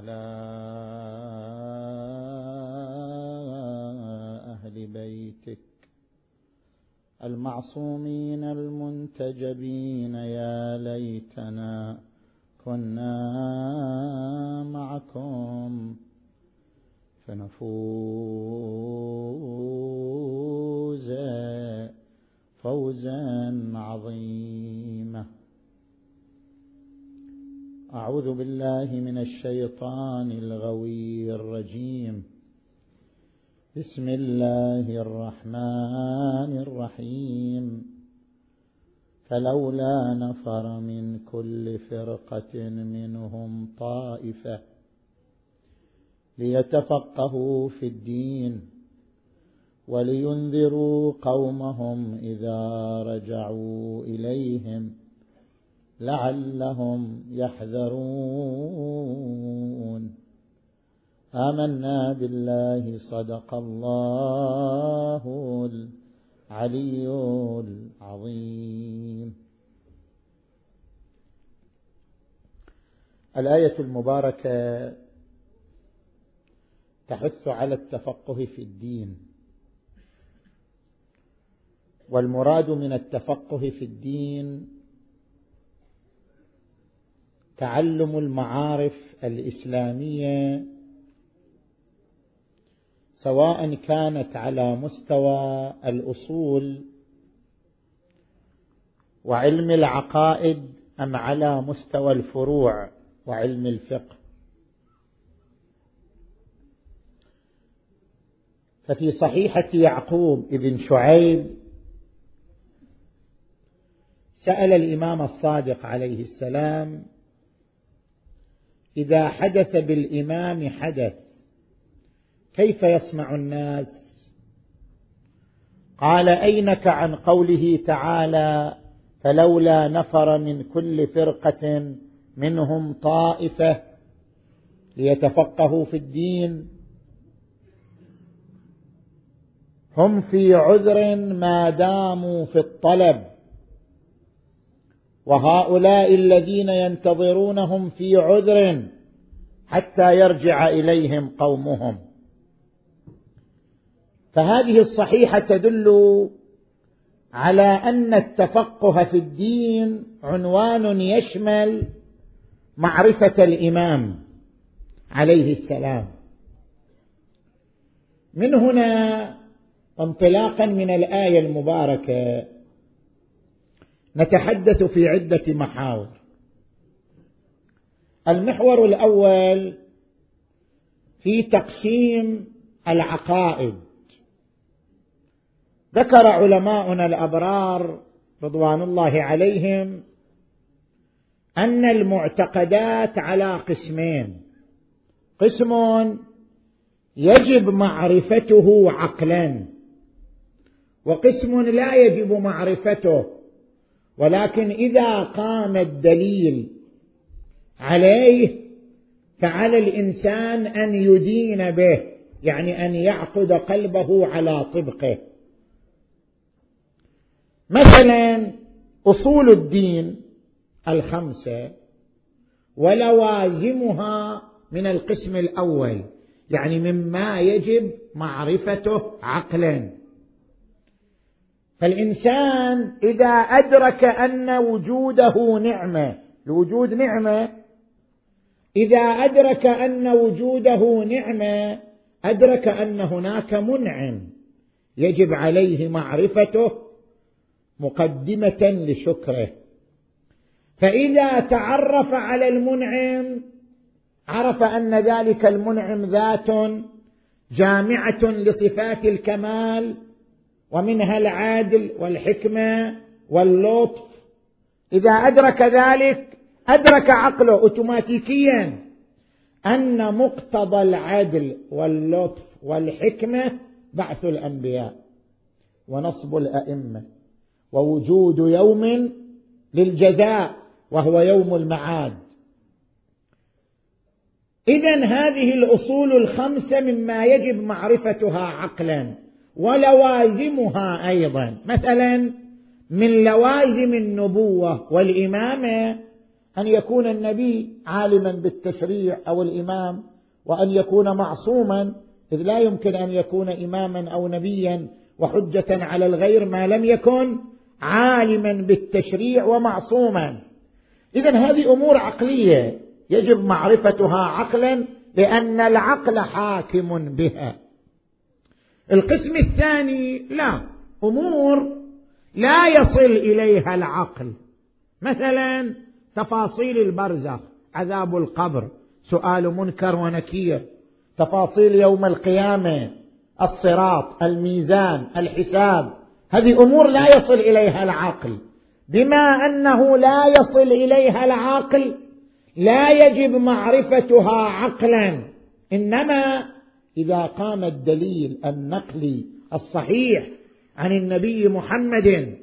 وعلى أهل بيتك. المعصومين المنتجبين يا ليتنا كنا معكم. فنفوز فوزا عظيما. أعوذ بالله من الشيطان الغوي الرجيم. بسم الله الرحمن الرحيم. فلولا نفر من كل فرقة منهم طائفة ليتفقهوا في الدين ولينذروا قومهم إذا رجعوا إليهم. لعلهم يحذرون. آمنا بالله صدق الله العلي العظيم. الآية المباركة تحث على التفقه في الدين. والمراد من التفقه في الدين تعلم المعارف الإسلامية سواء كانت على مستوى الأصول وعلم العقائد أم على مستوى الفروع وعلم الفقه. ففي صحيحة يعقوب ابن شعيب سأل الإمام الصادق عليه السلام إذا حدث بالإمام حدث. كيف يصنع الناس؟ قال أينك عن قوله تعالى فلولا نفر من كل فرقة منهم طائفة ليتفقهوا في الدين. هم في عذر ما داموا في الطلب. وهؤلاء الذين ينتظرونهم في عذر حتى يرجع إليهم قومهم. فهذه الصحيحة تدل على أن التفقه في الدين عنوان يشمل معرفة الإمام عليه السلام. من هنا انطلاقا من الآية المباركة. نتحدث في عدة محاور. المحور الأول في تقسيم العقائد. ذكر علماؤنا الأبرار رضوان الله عليهم أن المعتقدات على قسمين. قسم يجب معرفته عقلا وقسم لا يجب معرفته ولكن إذا قام الدليل عليه فعلى الإنسان أن يدين به يعني أن يعقد قلبه على طبقه. مثلا أصول الدين الخمسة ولوازمها من القسم الأول يعني مما يجب معرفته عقلا. فالإنسان إذا أدرك أن وجوده نعمة الوجود نعمة إذا أدرك أن وجوده نعمة أدرك أن هناك منعم يجب عليه معرفته مقدمة لشكره. فإذا تعرف على المنعم عرف أن ذلك المنعم ذات جامعة لصفات الكمال ومنها العدل والحكمة واللطف. إذا أدرك ذلك أدرك عقله اوتوماتيكيا أن مقتضى العدل واللطف والحكمة بعث الأنبياء ونصب الأئمة. ووجود يوم للجزاء وهو يوم المعاد. اذا هذه الأصول الخمسة مما يجب معرفتها عقلا. ولوازمها أيضا. مثلا من لوازم النبوة والامامه أن يكون النبي عالما بالتشريع أو الإمام وأن يكون معصوما إذ لا يمكن أن يكون إماما أو نبيا وحجة على الغير ما لم يكن عالما بالتشريع ومعصوما. إذا هذه أمور عقلية يجب معرفتها عقلا لأن العقل حاكم بها. القسم الثاني لا أمور لا يصل إليها العقل. مثلا تفاصيل البرزخ عذاب القبر سؤال منكر ونكير تفاصيل يوم القيامة الصراط الميزان الحساب. هذه أمور لا يصل إليها العقل. بما أنه لا يصل إليها العقل لا يجب معرفتها عقلا إنما إذا قام الدليل النقلي الصحيح عن النبي محمد.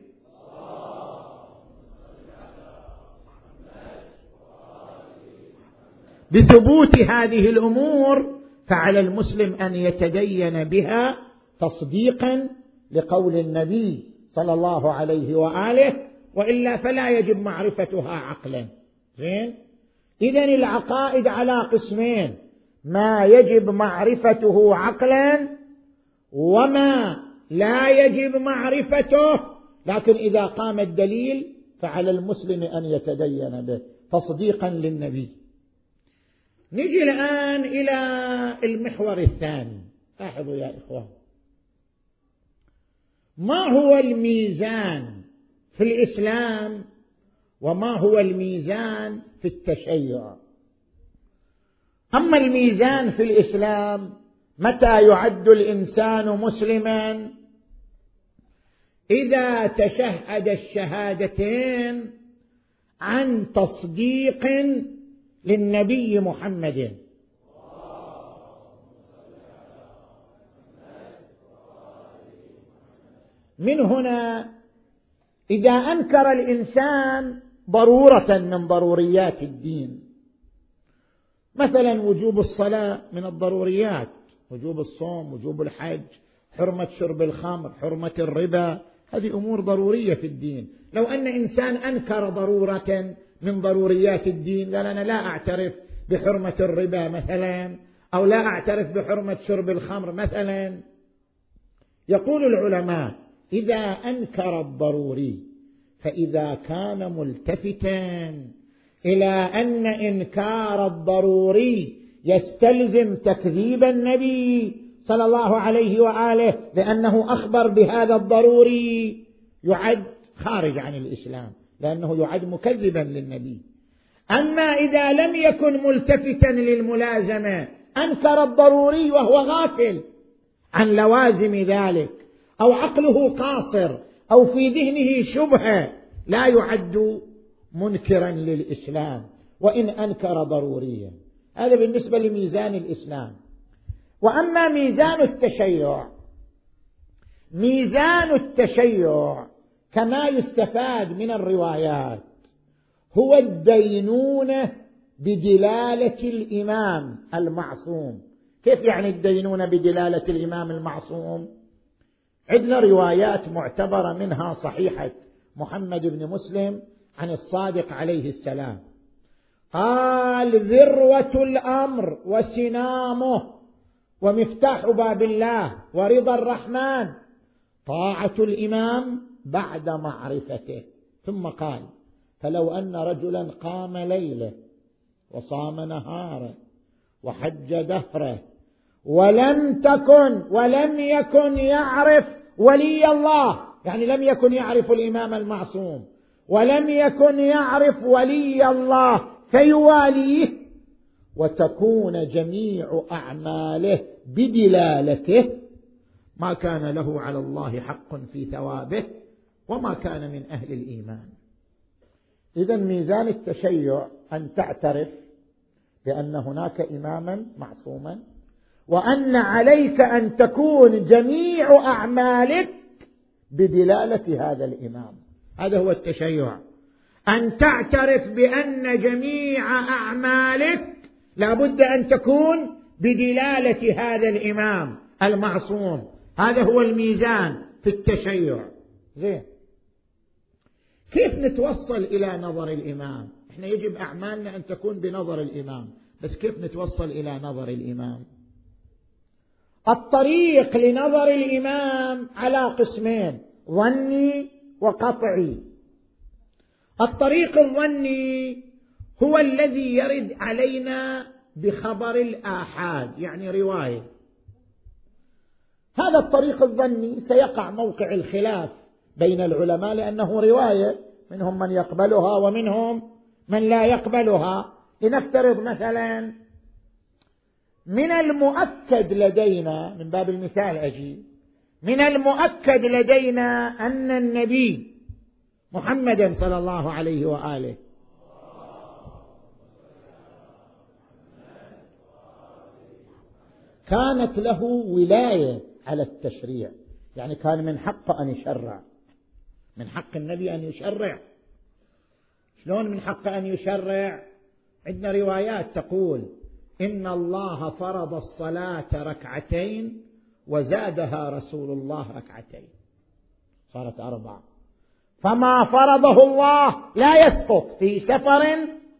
بثبوت هذه الأمور فعلى المسلم أن يتدين بها تصديقا لقول النبي صلى الله عليه وآله وإلا فلا يجب معرفتها عقلا. زين؟ اذا العقائد على قسمين. ما يجب معرفته عقلا وما لا يجب معرفته لكن إذا قام الدليل فعلى المسلم أن يتدين به تصديقا للنبي. نجي الآن إلى المحور الثاني. لاحظوا يا إخوان. ما هو الميزان في الإسلام وما هو الميزان في التشيع؟ أما الميزان في الإسلام متى يعد الإنسان مسلما؟ إذا تشهد الشهادتين عن تصديق للنبي محمد. من هنا إذا أنكر الإنسان ضرورة من ضروريات الدين. مثلا وجوب الصلاة من الضروريات وجوب الصوم وجوب الحج حرمة شرب الخمر حرمة الربا هذه أمور ضرورية في الدين. لو أن إنسان أنكر ضرورة من ضروريات الدين قال أنا لا أعترف بحرمة الربا مثلا أو لا أعترف بحرمة شرب الخمر مثلا. يقول العلماء إذا أنكر الضروري فإذا كان ملتفتا إلى أن إنكار الضروري يستلزم تكذيب النبي صلى الله عليه وآله لأنه أخبر بهذا الضروري يعد خارج عن الإسلام لأنه يعد مكذبا للنبي. أما إذا لم يكن ملتفتا للملازمة أنكر الضروري وهو غافل عن لوازم ذلك أو عقله قاصر أو في ذهنه شبهة لا يعد منكرا للإسلام وإن أنكر ضروريا. هذا بالنسبة لميزان الإسلام. وأما ميزان التشيع ميزان التشيع كما يستفاد من الروايات هو الدينونه بدلالة الإمام المعصوم. كيف يعني الدينونه بدلالة الإمام المعصوم؟ عندنا روايات معتبرة منها صحيحة محمد بن مسلم عن الصادق عليه السلام. قال ذروة الأمر وسنامه ومفتاح باب الله ورضا الرحمن. طاعة الإمام بعد معرفته. ثم قال فلو أن رجلا قام ليلة وصام نهاره وحج دهره ولم تكن ولم يكن يعرف ولي الله يعني لم يكن يعرف الإمام المعصوم ولم يكن يعرف ولي الله فيواليه وتكون جميع أعماله بدلالته. ما كان له على الله حق في ثوابه وما كان من أهل الإيمان. إذا ميزان التشيع أن تعترف بأن هناك إماما معصوما وأن عليك أن تكون جميع أعمالك بدلالة هذا الإمام. هذا هو التشيع. أن تعترف بأن جميع أعمالك لابد أن تكون بدلالة هذا الإمام المعصوم. هذا هو الميزان في التشيع. زين. كيف نتوصل إلى نظر الإمام؟ إحنا يجب أعمالنا أن تكون بنظر الإمام. بس كيف نتوصل إلى نظر الإمام؟ الطريق لنظر الإمام على قسمين. ظني وقطعي. الطريق الظني هو الذي يرد علينا بخبر الآحاد يعني رواية. هذا الطريق الظني سيقع موقع الخلاف بين العلماء لأنه رواية منهم من يقبلها ومنهم من لا يقبلها. لنفترض مثلا من المؤكد لدينا من باب المثال أجي من المؤكد لدينا أن النبي محمدا صلى الله عليه وآله كانت له ولاية على التشريع. يعني كان من حقه أن يشرع. من حق النبي أن يشرع. شلون من حقه أن يشرع؟ عندنا روايات تقول إن الله فرض الصلاة ركعتين وزادها رسول الله ركعتين. صارت أربعة فما فرضه الله لا يسقط في سفر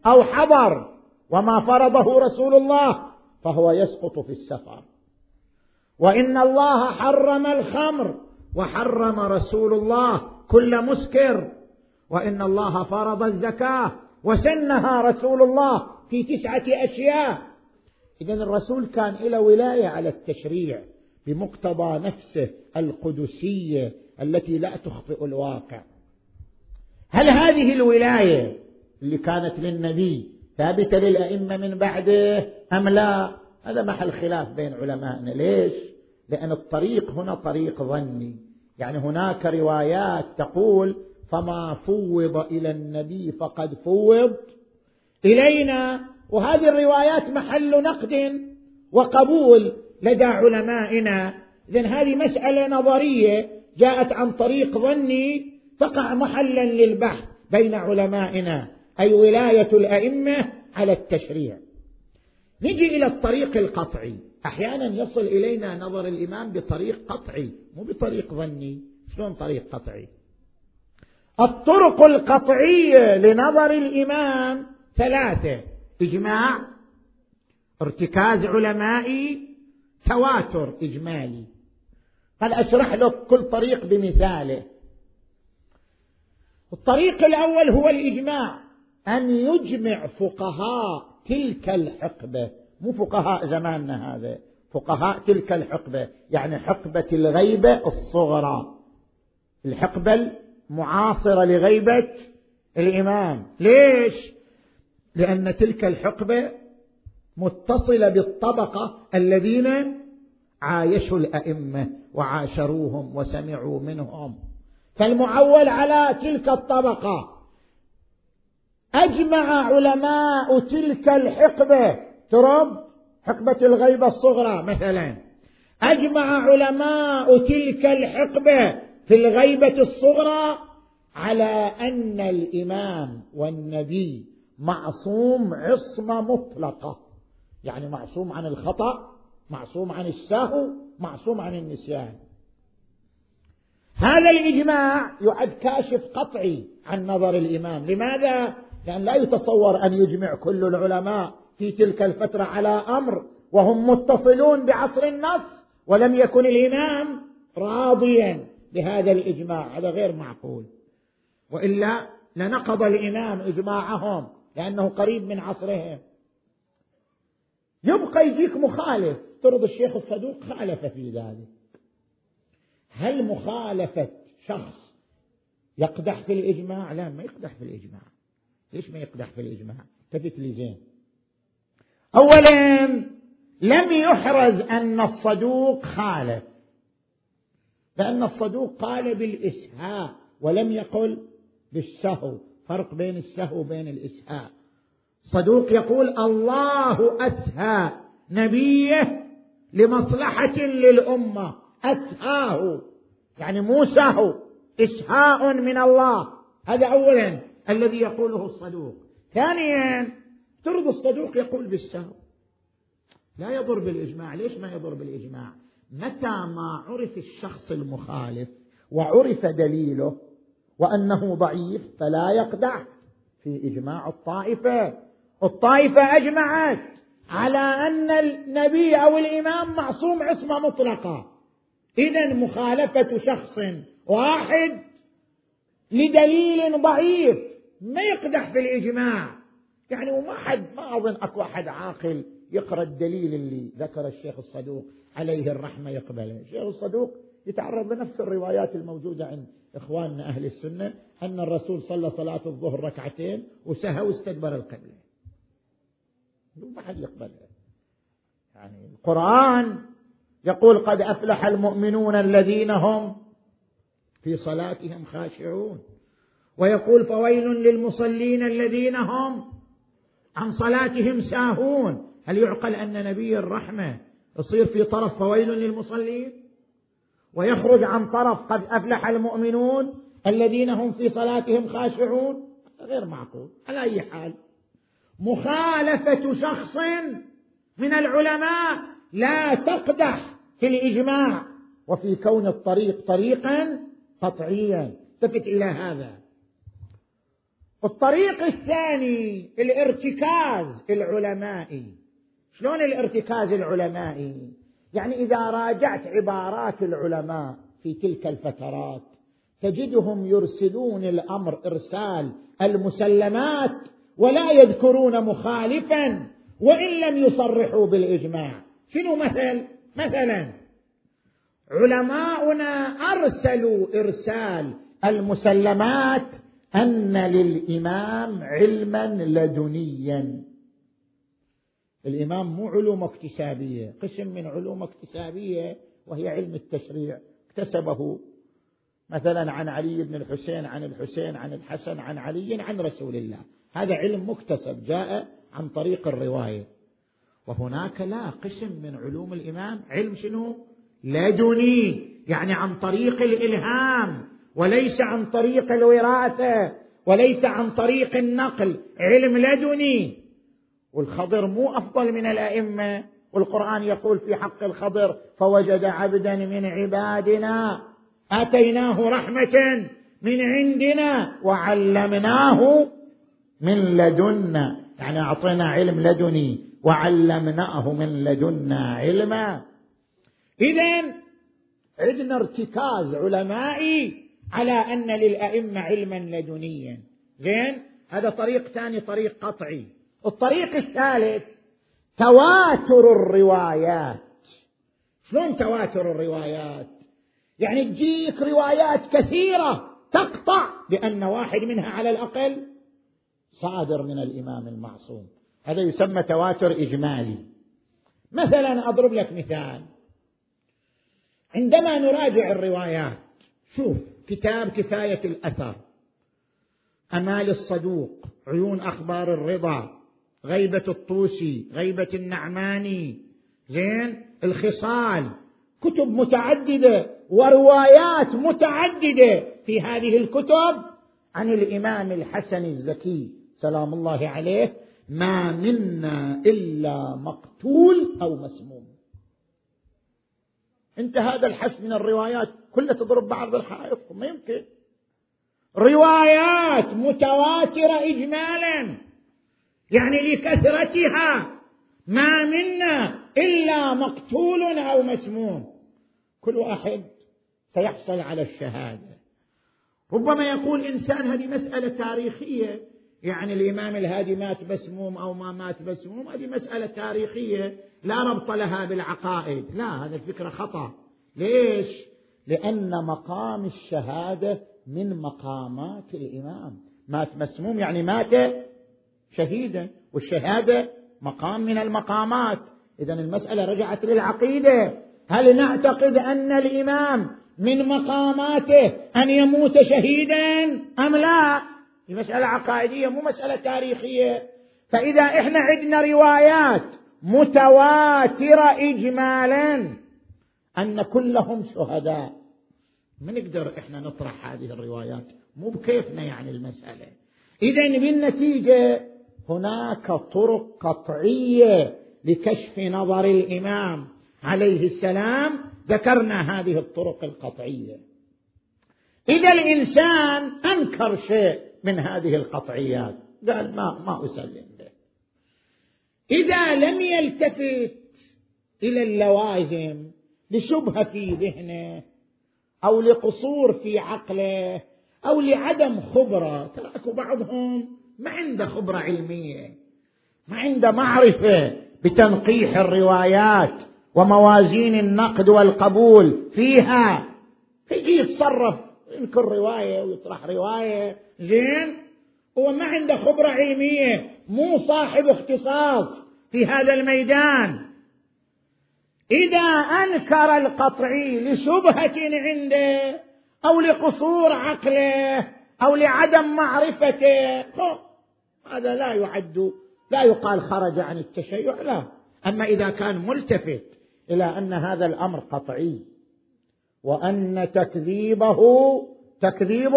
أو حضر. وما فرضه رسول الله فهو يسقط في السفر. وإن الله حرم الخمر وحرم رسول الله كل مسكر. وإن الله فرض الزكاة وسنها رسول الله في تسعة أشياء. إذا الرسول كان له ولاية على التشريع. بمقتضى نفسه القدسية التي لا تخطئ الواقع. هل هذه الولاية اللي كانت للنبي ثابتة للأئمة من بعده أم لا؟ هذا محل خلاف بين علمائنا. ليش؟ لأن الطريق هنا طريق ظني. يعني هناك روايات تقول فما فوض إلى النبي فقد فوض إلينا وهذه الروايات محل نقد وقبول. لدى علمائنا. إذن هذه مسألة نظرية جاءت عن طريق ظني تقع محلا للبحث بين علمائنا أي ولاية الأئمة على التشريع. نجي إلى الطريق القطعي. أحيانا يصل إلينا نظر الإمام بطريق قطعي مو بطريق ظني. شلون طريق قطعي؟ الطرق القطعية لنظر الإمام ثلاثة. إجماع ارتكاز علمائي تواتر إجمالي. قال أشرح لك كل طريق بمثاله. الطريق الأول هو الإجماع. أن يجمع فقهاء تلك الحقبة. مو فقهاء زماننا هذا. فقهاء تلك الحقبة. يعني حقبة الغيبة الصغرى. الحقبة المعاصرة لغيبة الإمام. ليش؟ لأن تلك الحقبة متصلة بالطبقة الذين عايشوا الأئمة وعاشروهم وسمعوا منهم. فالمعول على تلك الطبقة. أجمع علماء تلك الحقبة. ترب حقبة الغيبة الصغرى مثلا. أجمع علماء تلك الحقبة في الغيبة الصغرى على أن الإمام والنبي معصوم عصمة مطلقة. يعني معصوم عن الخطأ معصوم عن السهو معصوم عن النسيان. هذا الإجماع يعد كاشف قطعي عن نظر الإمام. لماذا؟ لأن لا يتصور أن يجمع كل العلماء في تلك الفترة على أمر وهم متصلون بعصر النص ولم يكن الإمام راضيا بهذا الإجماع. هذا غير معقول. وإلا لنقض الإمام إجماعهم لأنه قريب من عصرهم. يبقى يجيك مخالف. ترضى الشيخ الصدوق خالف في ذلك. هل مخالفة شخص يقدح في الإجماع؟ لا ما يقدح في الإجماع. ليش ما يقدح في الإجماع؟ التفت لي زين أولا لم يحرز أن الصدوق خالف. لأن الصدوق قال بالإسهاء ولم يقل بالسهو. فرق بين السهو وبين الإسهاء. صدوق يقول الله أسهى نبيه لمصلحة للأمة. أسهاه. يعني مو سهو إسهاء من الله. هذا أولا الذي يقوله الصدوق. ثانيا ترد الصدوق يقول بالسهو لا يضر بالإجماع. ليش ما يضر بالإجماع؟ متى ما عرف الشخص المخالف وعرف دليله وأنه ضعيف فلا يقدح في إجماع الطائفة. الطائفة أجمعت على أن النبي أو الإمام معصوم عصمة مطلقة. إذا مخالفة شخص واحد لدليل ضعيف ما يقدح في الإجماع. يعني وما حد ما أظن أكو أحد عاقل يقرأ الدليل اللي ذكر الشيخ الصدوق عليه الرحمة يقبله. الشيخ الصدوق يتعرض لنفس الروايات الموجودة عند إخواننا أهل السنة أن الرسول صلى صلاة الظهر ركعتين وسهى واستدبر القبلة. ما حد يقبلها يعني القرآن يقول قد أفلح المؤمنون الذين هم في صلاتهم خاشعون. ويقول فويل للمصلين الذين هم عن صلاتهم ساهون. هل يعقل أن نبي الرحمة يصير في طرف فويل للمصلين؟ ويخرج عن طرف قد أفلح المؤمنون الذين هم في صلاتهم خاشعون؟ غير معقول. على أي حال. مخالفة شخص من العلماء لا تقدح في الإجماع وفي كون الطريق طريقا قطعيا التفت إلى هذا. الطريق الثاني الارتكاز العلمائي شلون الارتكاز العلمائي يعني إذا راجعت عبارات العلماء في تلك الفترات تجدهم يرسلون الأمر إرسال المسلمات ولا يذكرون مخالفا وإن لم يصرحوا بالإجماع. شنو مثل؟ مثلا علماؤنا أرسلوا إرسال المسلمات أن للإمام علما لدنيا. الإمام مو علوم اكتسابية قسم من علوم اكتسابية وهي علم التشريع. اكتسبه مثلا عن علي بن الحسين عن الحسين عن الحسن عن علي عن رسول الله. هذا علم مكتسب جاء عن طريق الرواية. وهناك لا قسم من علوم الإمام. علم شنو؟ لدني يعني عن طريق الإلهام وليس عن طريق الوراثة وليس عن طريق النقل. علم لدني. والخضر مو أفضل من الأئمة. والقرآن يقول في حق الخضر فوجد عبدا من عبادنا آتيناه رحمة من عندنا وعلمناه من لدنا. يعني أعطينا علم لدني وعلمناه من لدنا علما. إذا عندنا ارتكاز علمائي على أن للأئمة علما لدنيا. زين؟ هذا طريق ثاني طريق قطعي. الطريق الثالث تواتر الروايات. شلون تواتر الروايات؟ يعني تجيك روايات كثيرة تقطع بأن واحد منها على الأقل صادر من الإمام المعصوم. هذا يسمى تواتر إجمالي. مثلا أضرب لك مثال. عندما نراجع الروايات شوف كتاب كفاية الأثر. أمال الصدوق عيون أخبار الرضا غيبة الطوسي غيبة النعماني. زين؟ الخصال. كتب متعددة وروايات متعددة في هذه الكتب عن الإمام الحسن الزكي سلام الله عليه ما منا إلا مقتول أو مسموم. انت هذا الحس من الروايات كلها تضرب بعض الحائط ما يمكن. روايات متواترة إجمالا يعني لكثرتها. ما منا إلا مقتول أو مسموم. كل واحد سيحصل على الشهادة. ربما يقول إنسان هذه مسألة تاريخية. يعني الإمام الهادي مات مسموم أو ما مات مسموم هذه مسألة تاريخية. لا ربط لها بالعقائد. لا هذا الفكرة خطأ. ليش؟ لأن مقام الشهادة من مقامات الإمام. مات مسموم يعني مات شهيدا والشهادة مقام من المقامات. إذا المسألة رجعت للعقيدة. هل نعتقد أن الإمام من مقاماته أن يموت شهيدا؟ أم لا؟ هي مسألة عقائدية مو مسألة تاريخية. فإذا إحنا عندنا روايات متواترة إجمالا أن كلهم شهداء. ما نقدر إحنا نطرح هذه الروايات؟ مو بكيفنا يعني المسألة. إذا بالنتيجة هناك طرق قطعية لكشف نظر الإمام عليه السلام ذكرنا هذه الطرق القطعية. إذا الإنسان أنكر شيء من هذه القطعيات. قال ما ما أسلم به. إذا لم يلتفت إلى اللوازم لشبهة في ذهنه أو لقصور في عقله أو لعدم خبرة ترى بعضهم ما عنده خبرة علمية ما عنده معرفة. بتنقيح الروايات وموازين النقد والقبول فيها. يجي يتصرف ينكر رواية ويطرح رواية. زين؟ هو ما عنده خبرة علمية مو صاحب اختصاص في هذا الميدان. إذا أنكر القطعي لشبهة عنده أو لقصور عقله أو لعدم معرفته هذا لا يعد لا يقال خرج عن التشيع لا. أما إذا كان ملتفت إلى أن هذا الأمر قطعي وأن تكذيبه تكذيب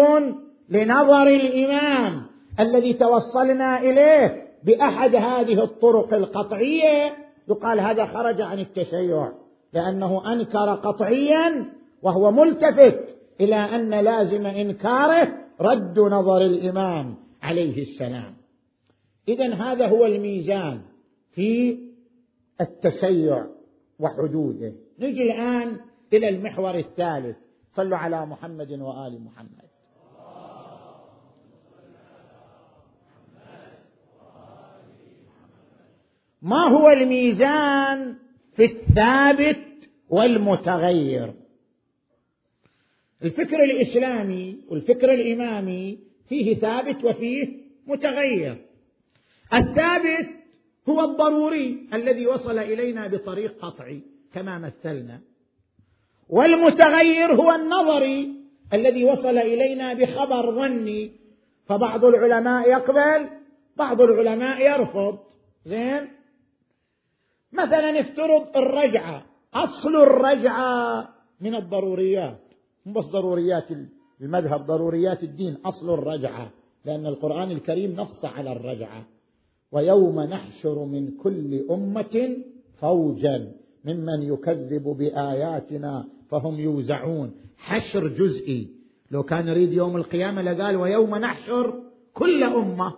لنظر الإمام الذي توصلنا إليه بأحد هذه الطرق القطعية يقال هذا خرج عن التشيع لأنه أنكر قطعيا وهو ملتفت إلى أن لازم إنكاره رد نظر الإمام عليه السلام. إذا هذا هو الميزان في التشيع وحدوده. نجي الآن إلى المحور الثالث. صلوا على محمد وآل محمد. ما هو الميزان في الثابت والمتغير؟ الفكر الإسلامي والفكر الإمامي فيه ثابت وفيه متغير. الثابت هو الضروري الذي وصل إلينا بطريق قطعي كما مثلنا. والمتغير هو النظري الذي وصل إلينا بخبر ظني. فبعض العلماء يقبل بعض العلماء يرفض. زين؟ مثلا افترض الرجعة. أصل الرجعة من الضروريات. مو بس ضروريات المذهب ضروريات الدين. أصل الرجعة. لأن القرآن الكريم نص على الرجعة. ويوم نحشر من كل أمة فوجا ممن يكذب بآياتنا فهم يوزعون. حشر جزئي. لو كان يريد يوم القيامة لقال ويوم نحشر كل أمة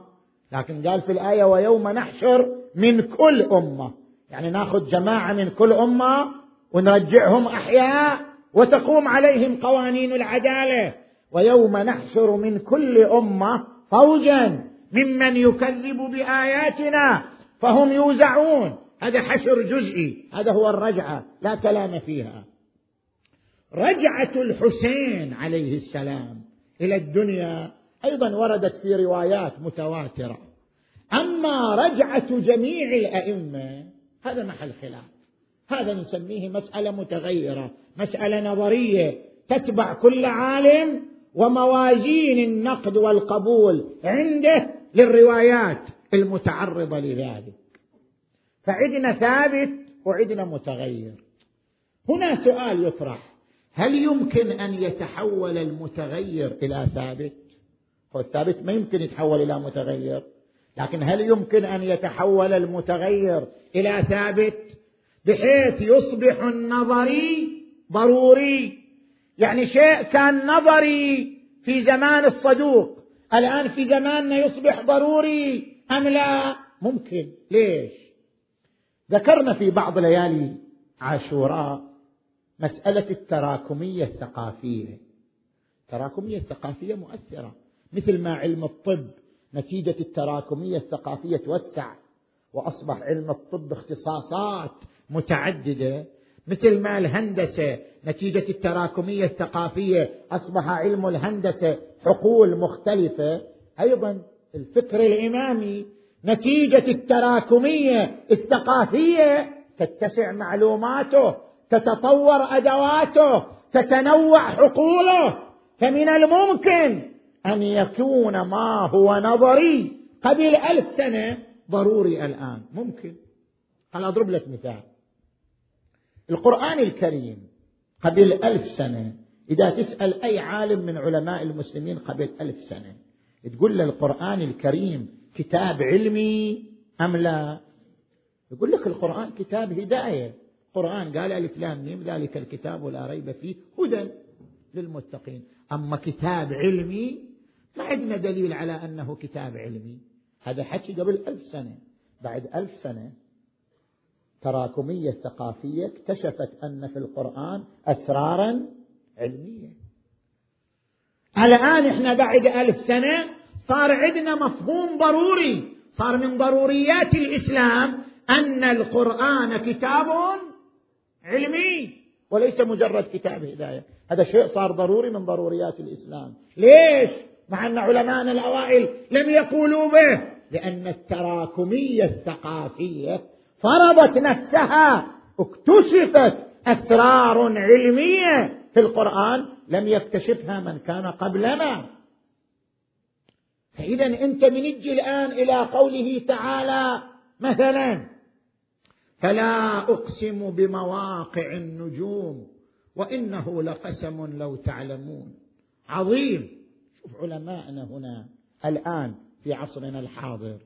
لكن قال في الآية ويوم نحشر من كل أمة. يعني ناخذ جماعة من كل أمة ونرجعهم أحياء وتقوم عليهم قوانين العدالة. ويوم نحشر من كل أمة فوجا ممن يكذب بآياتنا فهم يوزعون. هذا حشر جزئي. هذا هو الرجعة. لا كلام فيها. رجعة الحسين عليه السلام إلى الدنيا أيضا وردت في روايات متواترة. أما رجعة جميع الأئمة هذا محل خلاف. هذا نسميه مسألة متغيرة مسألة نظرية. تتبع كل عالم وموازين النقد والقبول عنده للروايات المتعرضة لذلك. فعندنا ثابت وعندنا متغير. هنا سؤال يطرح. هل يمكن أن يتحول المتغير إلى ثابت؟ هو الثابت ما يمكن يتحول إلى متغير. لكن هل يمكن أن يتحول المتغير إلى ثابت؟ بحيث يصبح النظري ضروري. يعني شيء كان نظري في زمان الصدوق. الآن في زماننا يصبح ضروري أم لا؟ ممكن. ليش؟ ذكرنا في بعض ليالي عاشوراء مسألة التراكمية الثقافية. التراكمية الثقافية مؤثرة. مثل ما علم الطب نتيجة التراكمية الثقافية توسع وأصبح علم الطب اختصاصات متعددة. مثل ما الهندسة نتيجة التراكمية الثقافية أصبح علم الهندسة حقول مختلفة. أيضا الفكر الإمامي نتيجة التراكمية الثقافية تتسع معلوماته تتطور أدواته تتنوع حقوله. فمن الممكن أن يكون ما هو نظري قبل ألف سنة ضروري الآن. ممكن. خل أضرب لك مثال. القرآن الكريم قبل ألف سنة إذا تسأل أي عالم من علماء المسلمين قبل ألف سنة تقول له القرآن الكريم كتاب علمي أم لا؟ يقول لك القرآن كتاب هداية. القرآن قال ألف لام ميم ذلك الكتاب لا ريب فيه هدى للمتقين. أما كتاب علمي ما عندنا دليل على أنه كتاب علمي. هذا حكي قبل ألف سنة. بعد ألف سنة تراكمية ثقافية اكتشفت أن في القرآن أسرارا علمية. الآن إحنا بعد ألف سنة صار عندنا مفهوم ضروري. صار من ضروريات الإسلام أن القرآن كتاب علمي وليس مجرد كتاب هداية. هذا شيء صار ضروري من ضروريات الإسلام. ليش؟ مع أن علماءنا الأوائل لم يقولوا به. لأن التراكمية الثقافية فرضت نفسها اكتشفت أسرار علمية في القرآن لم يكتشفها من كان قبلنا. فإذا أنت بنجي الآن إلى قوله تعالى مثلا فلا أقسم بمواقع النجوم وإنه لقسم لو تعلمون. عظيم. شوف علماءنا هنا الآن في عصرنا الحاضر.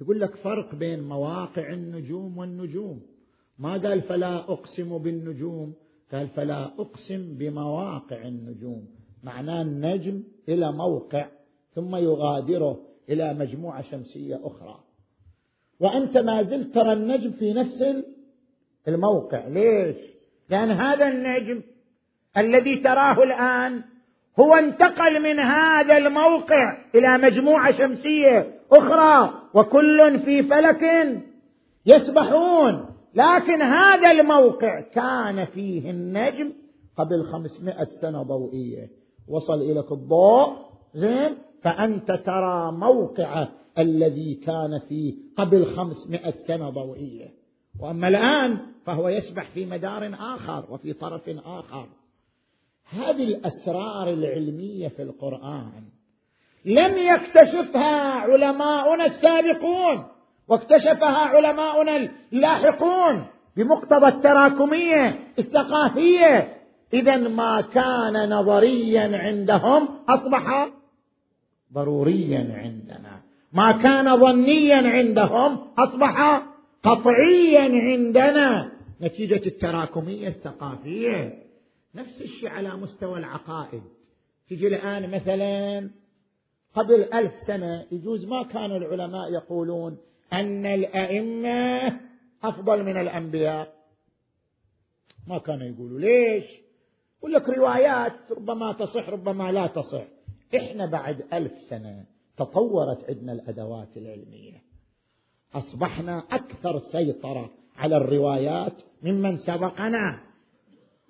يقول لك فرق بين مواقع النجوم والنجوم. ما قال فلا أقسم بالنجوم قال فلا أقسم بمواقع النجوم. معناه النجم إلى موقع ثم يغادره إلى مجموعة شمسية أخرى. وأنت ما زلت ترى النجم في نفس الموقع. ليش؟ لأن هذا النجم الذي تراه الآن هو انتقل من هذا الموقع إلى مجموعة شمسية أخرى وكل في فلك يسبحون. لكن هذا الموقع كان فيه النجم قبل خمسمائة سنة ضوئية. وصل إليك الضوء زين؟ فأنت ترى موقعه الذي كان فيه قبل خمسمائة سنة ضوئية. وأما الآن فهو يسبح في مدار آخر وفي طرف آخر. هذه الأسرار العلمية في القرآن لم يكتشفها علماؤنا السابقون واكتشفها علماؤنا اللاحقون بمقتضى التراكمية الثقافية. اذا ما كان نظريا عندهم أصبح ضروريا عندنا. ما كان ظنيا عندهم أصبح قطعيا عندنا. نتيجة التراكمية الثقافية. نفس الشيء على مستوى العقائد. تجي الآن مثلا قبل ألف سنة يجوز ما كان العلماء يقولون أن الأئمة أفضل من الأنبياء. ما كانوا يقولوا. ليش؟ يقول لك روايات ربما تصح ربما لا تصح. إحنا بعد ألف سنة تطورت عندنا الأدوات العلمية. أصبحنا أكثر سيطرة على الروايات ممن سبقنا.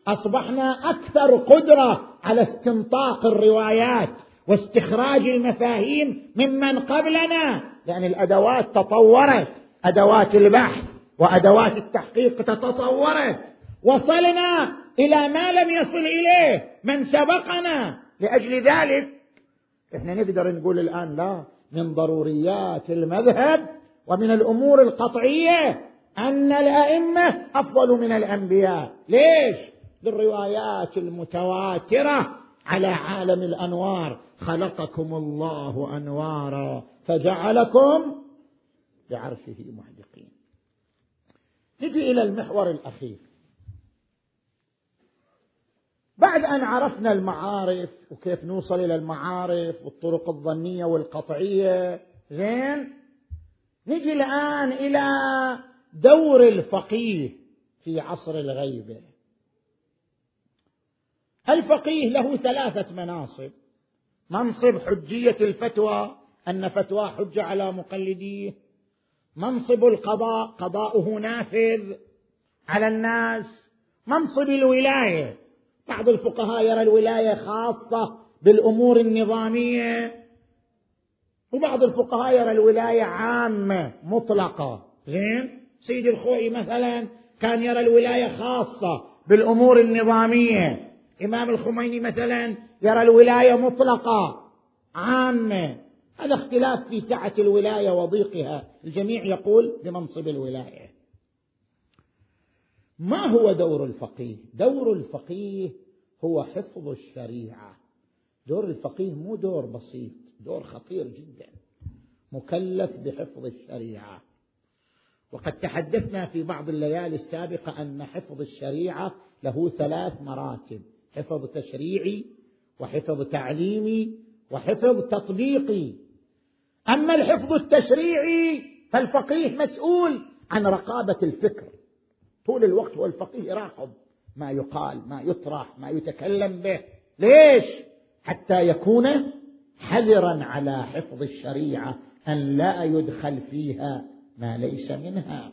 أصبحنا أكثر قدرة على استنطاق الروايات. واستخراج المفاهيم ممن قبلنا لأن الأدوات تطورت أدوات البحث وأدوات التحقيق تتطورت. وصلنا إلى ما لم يصل إليه من سبقنا. لأجل ذلك إحنا نقدر نقول الآن لا من ضروريات المذهب ومن الأمور القطعية أن الأئمة أفضل من الأنبياء. ليش؟ للروايات المتواترة. على عالم الأنوار. خلقكم الله أنوارا فجعلكم بعرشه محدقين. نجي إلى المحور الأخير. بعد أن عرفنا المعارف وكيف نوصل إلى المعارف والطرق الظنية والقطعية زين؟ نجي الآن إلى دور الفقيه في عصر الغيبة. الفقيه له ثلاثة مناصب. منصب حجية الفتوى أن فتوى حجة على مقلديه. منصب القضاء قضاؤه نافذ على الناس. منصب الولاية بعض الفقهاء يرى الولاية خاصة بالأمور النظامية. وبعض الفقهاء يرى الولاية عامة مطلقة. زين؟ سيدي الخوئي مثلا كان يرى الولاية خاصة بالأمور النظامية. إمام الخميني مثلا يرى الولاية مطلقة عامة. هذا اختلاف في سعة الولاية وضيقها. الجميع يقول بمنصب الولاية. ما هو دور الفقيه؟ دور الفقيه هو حفظ الشريعة. دور الفقيه مو دور بسيط دور خطير جدا. مكلف بحفظ الشريعة. وقد تحدثنا في بعض الليالي السابقة أن حفظ الشريعة له ثلاث مراتب. حفظ تشريعي وحفظ تعليمي وحفظ تطبيقي. أما الحفظ التشريعي فالفقيه مسؤول عن رقابة الفكر. طول الوقت والفقيه يراقب ما يقال ما يطرح ما يتكلم به. ليش؟ حتى يكون حذرا على حفظ الشريعة أن لا يدخل فيها ما ليس منها.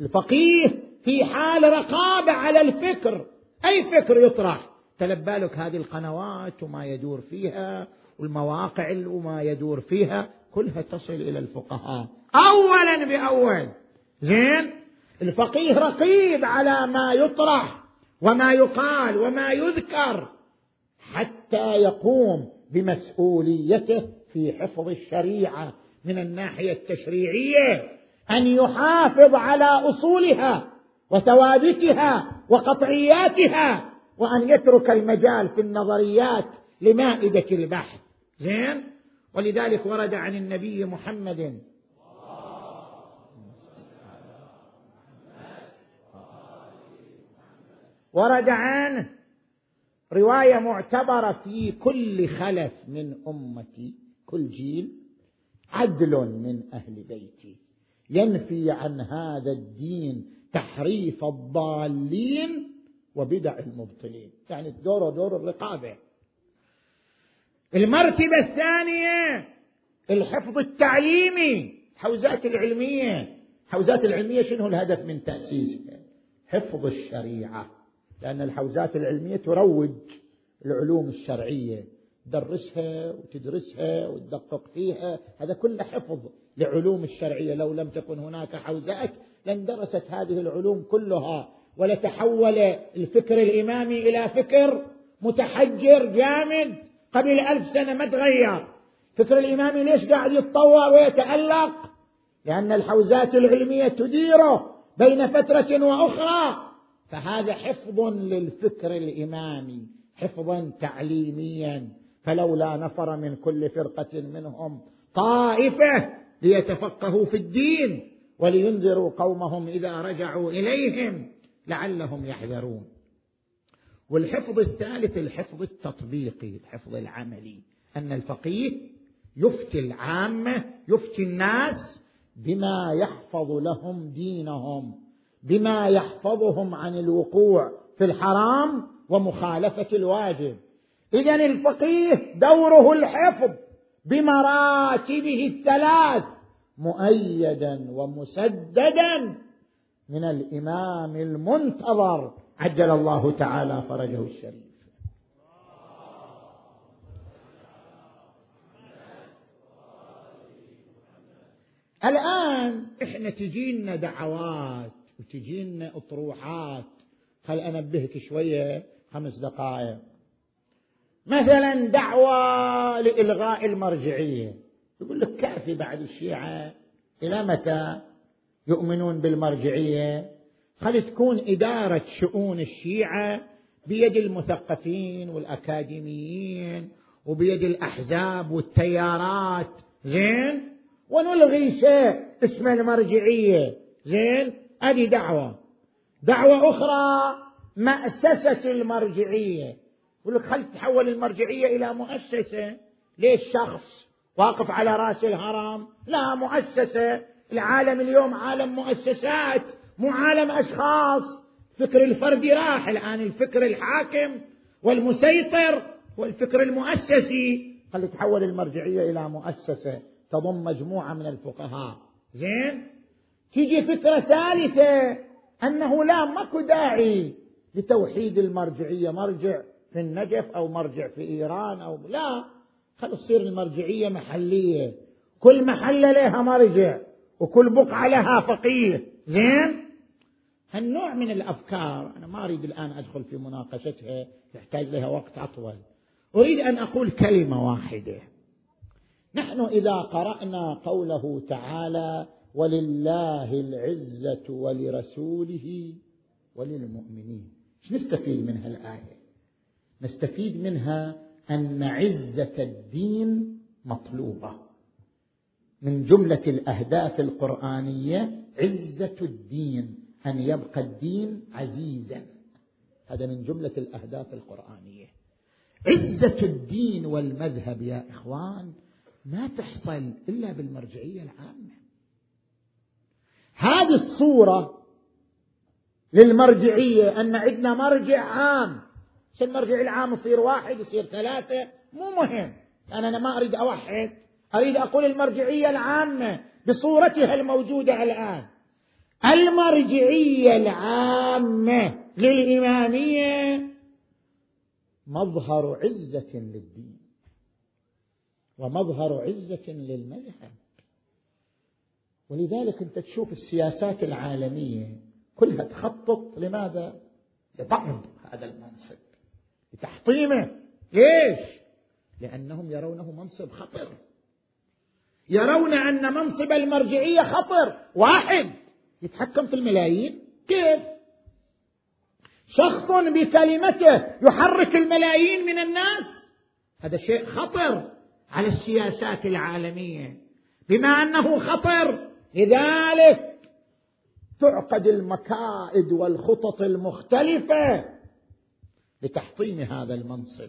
الفقيه في حال رقابة على الفكر. أي فكر يطرح؟ تلبالك هذه القنوات وما يدور فيها والمواقع وما يدور فيها كلها تصل إلى الفقهاء. اولا بأول. زين؟ الفقيه رقيب على ما يطرح وما يقال وما يذكر حتى يقوم بمسؤوليته في حفظ الشريعة من الناحية التشريعية أن يحافظ على أصولها وثوابتها وقطعياتها وأن يترك المجال في النظريات لمائدة البحث. زين؟ ولذلك ورد عن النبي محمد. ورد عنه رواية معتبرة في كل خلف من أمتي. كل جيل. عدل من أهل بيتي. ينفي عن هذا الدين تحريف الضالين وبدع المبطلين. يعني دوره دور الرقابة. المرتبة الثانية الحفظ التعليمي. حوزات العلمية. حوزات العلمية شنو الهدف من تأسيسها؟ حفظ الشريعة. لأن الحوزات العلمية تروج العلوم الشرعية. تدرسها وتدرسها وتدقق فيها. هذا كله حفظ لعلوم الشرعية. لو لم تكن هناك حوزات لاندرست هذه العلوم كلها. ولتحول الفكر الإمامي إلى فكر متحجر جامد قبل ألف سنة ما تغير. فكر الإمامي ليش قاعد يتطور ويتألق؟ لأن الحوزات العلمية تديره بين فترة وأخرى. فهذا حفظ للفكر الإمامي حفظا تعليميا. فلولا نفر من كل فرقة منهم طائفة ليتفقهوا في الدين ولينذروا قومهم إذا رجعوا إليهم. لعلهم يحذرون. والحفظ الثالث الحفظ التطبيقي الحفظ العملي أن الفقيه يفتي العامة يفتي الناس بما يحفظ لهم دينهم بما يحفظهم عن الوقوع في الحرام ومخالفة الواجب. اذا الفقيه دوره الحفظ بمراتبه الثلاث مؤيدا ومسددا من الإمام المنتظر عجل الله تعالى فرجه الشريف. الآن إحنا تجينا دعوات وتجينا أطروحات. خل أنبهك شوية خمس دقائق. مثلا دعوة لإلغاء المرجعية. يقول لك كافي بعد الشيعة. إلى متى؟ يؤمنون بالمرجعية خل تكون إدارة شؤون الشيعة بيد المثقفين والأكاديميين وبيد الأحزاب والتيارات. زين؟ ونلغي شيء اسمه المرجعية. زين؟ هذه دعوة. دعوة أخرى مأسسة المرجعية. يقول لك خل تحول المرجعية إلى مؤسسة؟ ليش شخص واقف على رأس الهرم؟ لا مؤسسة. العالم اليوم عالم مؤسسات مو عالم أشخاص. فكر الفردي راح الآن الفكر الحاكم والمسيطر والفكر المؤسسي. خل تحول المرجعية إلى مؤسسة تضم مجموعة من الفقهاء. زين؟ تيجي فكرة ثالثة أنه لا ماكو داعي لتوحيد المرجعية. مرجع في النجف أو مرجع في إيران أو لا. خل تصير المرجعية محلية. كل محلة لها مرجع. وكل بقعة لها فقيه. زين؟ هالنوع من الأفكار أنا ما أريد الآن أدخل في مناقشتها يحتاج لها وقت أطول. أريد أن أقول كلمة واحدة. نحن إذا قرأنا قوله تعالى ولله العزة ولرسوله وللمؤمنين إيش نستفيد من هالآية؟ نستفيد منها أن عزة الدين مطلوبة. من جملة الأهداف القرآنية عزة الدين أن يبقى الدين عزيزا. هذا من جملة الأهداف القرآنية. عزة الدين والمذهب يا إخوان ما تحصل إلا بالمرجعية العامة. هذه الصورة للمرجعية أن عندنا مرجع عام. المرجع العام؟ يصير واحد يصير ثلاثة. مو مهم. أنا ما أريد أوحد. أريد أقول المرجعية العامة بصورتها الموجودة الآن المرجعية العامة للإمامية مظهر عزة للدين ومظهر عزة للمذهب ولذلك أنت تشوف السياسات العالمية كلها تخطط لماذا؟ لطعن هذا المنصب لتحطيمه ليش؟ لأنهم يرونه منصب خطر يرون أن منصب المرجعية خطر. واحد. يتحكم في الملايين. كيف؟ شخص بكلمته يحرك الملايين من الناس. هذا شيء خطر على السياسات العالمية. بما أنه خطر لذلك تعقد المكائد والخطط المختلفة لتحطيم هذا المنصب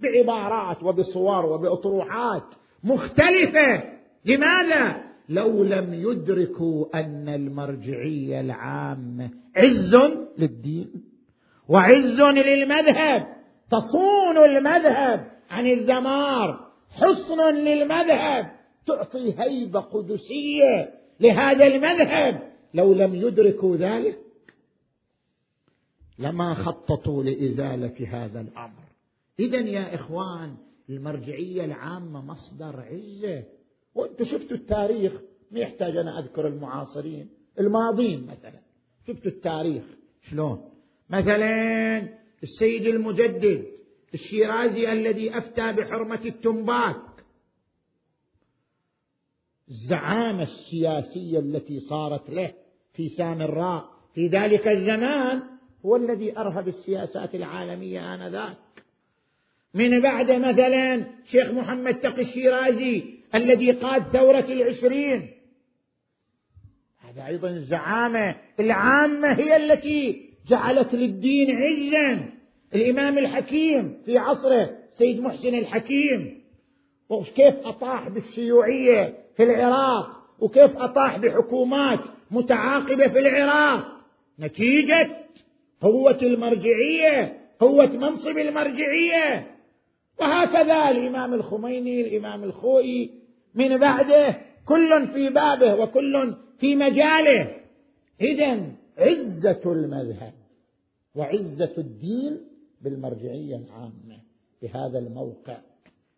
بعبارات وبصور وبأطروحات مختلفة. لماذا؟ لو لم يدركوا أن المرجعية العامة عز للدين وعز للمذهب تصون المذهب عن الدمار حصن للمذهب تعطي هيبة قدسية لهذا المذهب. لو لم يدركوا ذلك لما خططوا لإزالة هذا الأمر. اذا يا إخوان المرجعية العامة مصدر عزة. وأنتم شفتوا التاريخ ما يحتاج أنا أذكر المعاصرين الماضين مثلا. شفتوا التاريخ شلون؟ مثلا السيد المجدد الشيرازي الذي أفتى بحرمة التنباك. الزعامة السياسية التي صارت له في سامراء في ذلك الزمان هو الذي أرهب السياسات العالمية آنذاك. من بعد مثلا شيخ محمد تقي الشيرازي الذي قاد ثورة العشرين. هذا أيضا الزعامة. العامة هي التي جعلت للدين عزا. الإمام الحكيم في عصره سيد محسن الحكيم. وكيف أطاح بالشيوعية في العراق؟ وكيف أطاح بحكومات متعاقبة في العراق؟ نتيجة قوة المرجعية قوة منصب المرجعية. وهكذا الإمام الخميني الإمام الخوئي من بعده كل في بابه وكل في مجاله. إذا عزة المذهب وعزة الدين بالمرجعية العامة بهذا الموقع.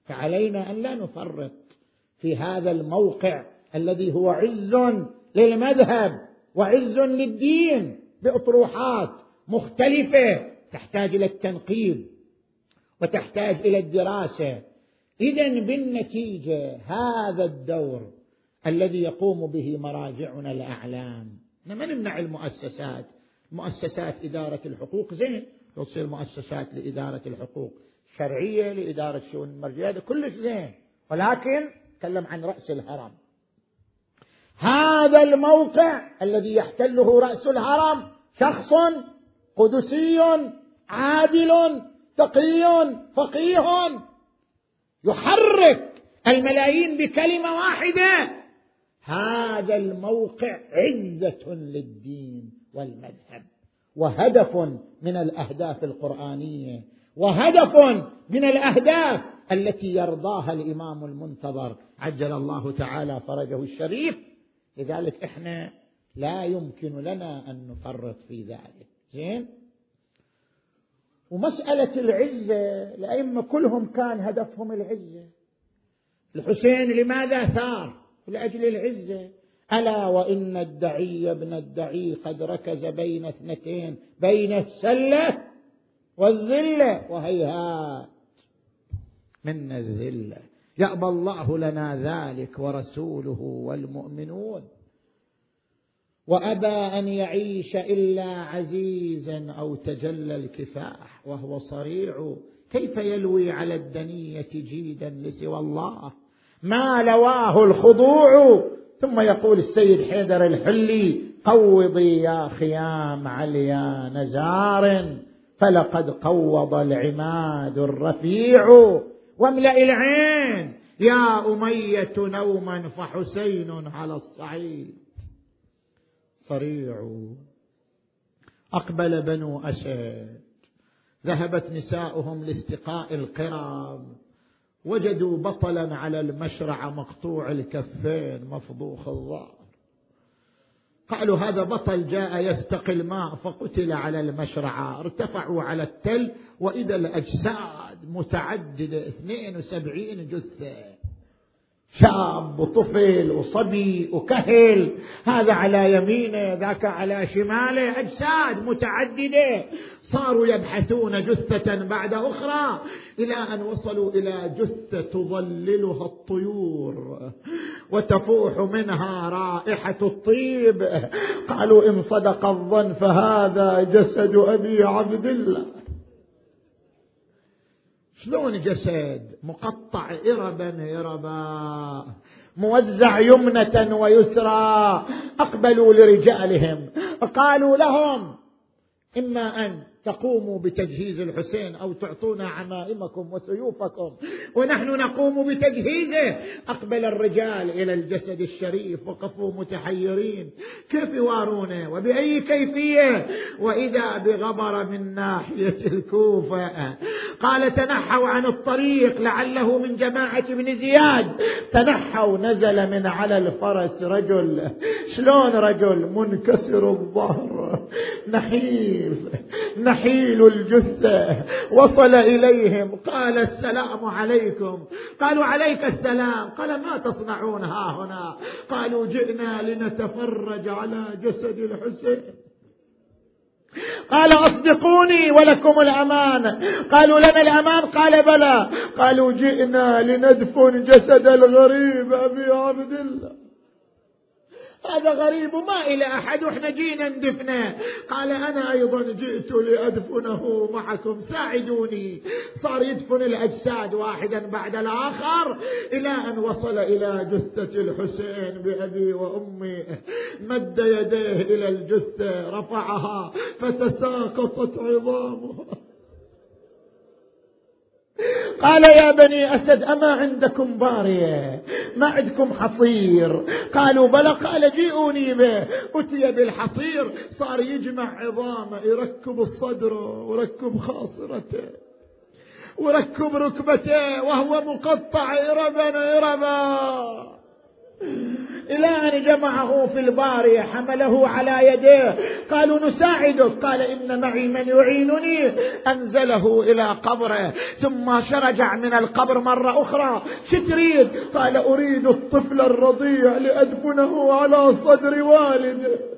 فعلينا أن لا نفرط في هذا الموقع الذي هو عز للمذهب وعز للدين بأطروحات مختلفة تحتاج إلى التنقيب وتحتاج إلى الدراسة. اذا بالنتيجة هذا الدور الذي يقوم به مراجعنا الأعلام. ما نمنع المؤسسات. مؤسسات إدارة الحقوق زين. تصير مؤسسات لإدارة الحقوق شرعية لإدارة شؤون المرجعية هذا كلش زين. ولكن تكلم عن رأس الهرم. هذا الموقع الذي يحتله رأس الهرم شخص قدسي عادل تقي فقيه. يحرك الملايين بكلمة واحدة. هذا الموقع عزة للدين والمذهب وهدف من الأهداف القرآنية وهدف من الأهداف التي يرضاها الإمام المنتظر. عجل الله تعالى فرجه الشريف. لذلك إحنا لا يمكن لنا أن نفرط في ذلك. زين؟ ومسألة العزة الأئمة كلهم كان هدفهم العزة. الحسين لماذا ثار؟ لأجل العزة. ألا وإن الدعي ابن الدعي قد ركز بين اثنتين بين السلة والذلة وهيهات من الذلة. يأبى الله لنا ذلك ورسوله والمؤمنون. وأبى أن يعيش إلا عزيزا أو تجلى الكفاح وهو صريع. كيف يلوي على الدنية جيدا لسوى الله؟ ما لواه الخضوع؟ ثم يقول السيد حيدر الحلي قوضي يا خيام عليا نزار فلقد قوض العماد الرفيع. واملأ العين يا أمية نوما فحسين على الصعيد. صريع. أقبل بنو أسد. ذهبت نساؤهم لاستقاء القرب وجدوا بطلا على المشرع مقطوع الكفين مفضوخ الظهر. قالوا هذا بطل جاء يستقي الماء فقتل على المشرعة ارتفعوا على التل. وإذا الأجساد متعددة 72 جثة. شاب وطفل وصبي وكهل هذا على يمينه ذاك على شماله أجساد متعددة. صاروا يبحثون جثة بعد أخرى إلى أن وصلوا إلى جثة تظللها الطيور وتفوح منها رائحة الطيب. قالوا إن صدق الظن فهذا جسد أبي عبد الله. شلون جسد؟ مقطع إربا إربا. موزع يمنة ويسرى. أقبلوا لرجالهم. قالوا لهم إما أن تقوموا بتجهيز الحسين أو تعطونا عمائمكم وسيوفكم. ونحن نقوم بتجهيزه. أقبل الرجال إلى الجسد الشريف وقفوا متحيرين. كيف يوارونه؟ وبأي كيفية؟ وإذا بغبر من ناحية الكوفة. قال تنحوا عن الطريق لعله من جماعة ابن زياد. تنحوا نزل من على الفرس رجل. شلون رجل؟ منكسر الظهر. نحيف. نحيل الجثة. وصل إليهم قال السلام عليكم. قالوا عليك السلام. قال ما تصنعون ها هنا؟ قالوا جئنا لنتفرج على جسد الحسين. قال أصدقوني ولكم الأمان. قالوا لنا الأمان؟ قال بلى. قالوا جئنا لندفن جسد الغريب أبي عبد الله. هذا غريب وما إلى أحد وإحنا جينا ندفنه قال أنا أيضا جئت لأدفنه معكم ساعدوني. صار يدفن الأجساد واحدا بعد الآخر إلى أن وصل إلى جثة الحسين بأبي وأمي. مد يديه إلى الجثة رفعها فتساقطت عظامها قال يا بني أسد أما عندكم بارية؟ ما عندكم حصير؟ قالوا بلى قال جيئوني به. أتي بالحصير. صار يجمع عظامه يركب الصدر وركب خاصرته وركب ركبته وهو مقطع إربا إربا إلى أن جمعه في البارية حمله على يديه قالوا نساعدك. قال إن معي من يعينني. أنزله إلى قبره. ثم شرجع من القبر مرة أخرى. شو تريد قال أريد الطفل الرضيع لأدفنه على صدر والده.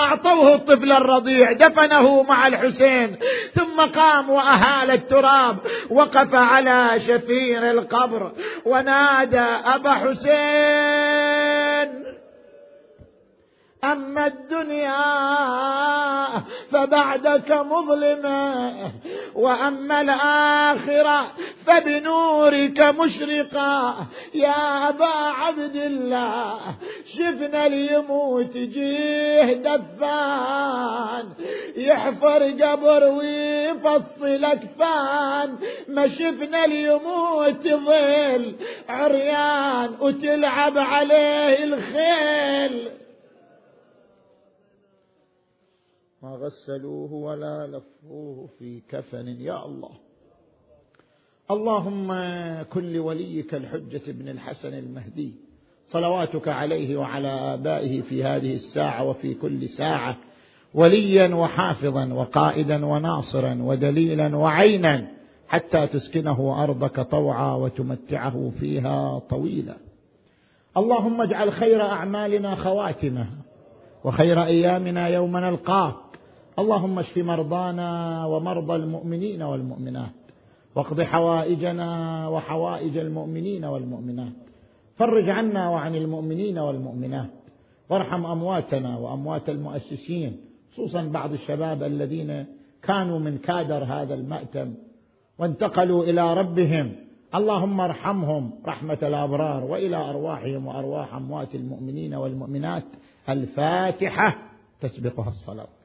أعطوه الطفل الرضيع دفنه مع الحسين ثم قام وأهال التراب وقف على شفير القبر ونادى أبا حسين. أما الدنيا فبعدك مظلمة وأما الآخرة فبنورك مشرقة. يا أبا عبد الله شفنا ليموت جيه دفان. يحفر قبر ويفصل أكفان. ما شفنا ليموت ظل عريان وتلعب عليه الخيل. ما غسلوه ولا لفوه في كفن. يا الله. اللهم كن لوليك الحجة بن الحسن المهدي. صلواتك عليه وعلى آبائه في هذه الساعة وفي كل ساعة. وليا وحافظا وقائدا وناصرا ودليلا وعينا حتى تسكنه أرضك طوعا وتمتعه فيها طويلا. اللهم اجعل خير أعمالنا خواتمها وخير أيامنا يوم نلقاك اللهم اشف مرضانا ومرضى المؤمنين والمؤمنات واقض حوائجنا وحوائج المؤمنين والمؤمنات فرج عنا وعن المؤمنين والمؤمنات وارحم أمواتنا وأموات المؤسسين خصوصا بعض الشباب الذين كانوا من كادر هذا المأتم وانتقلوا إلى ربهم. اللهم ارحمهم رحمة الأبرار وإلى أرواحهم وأرواح أموات المؤمنين والمؤمنات. الفاتحة تسبقها الصلاة.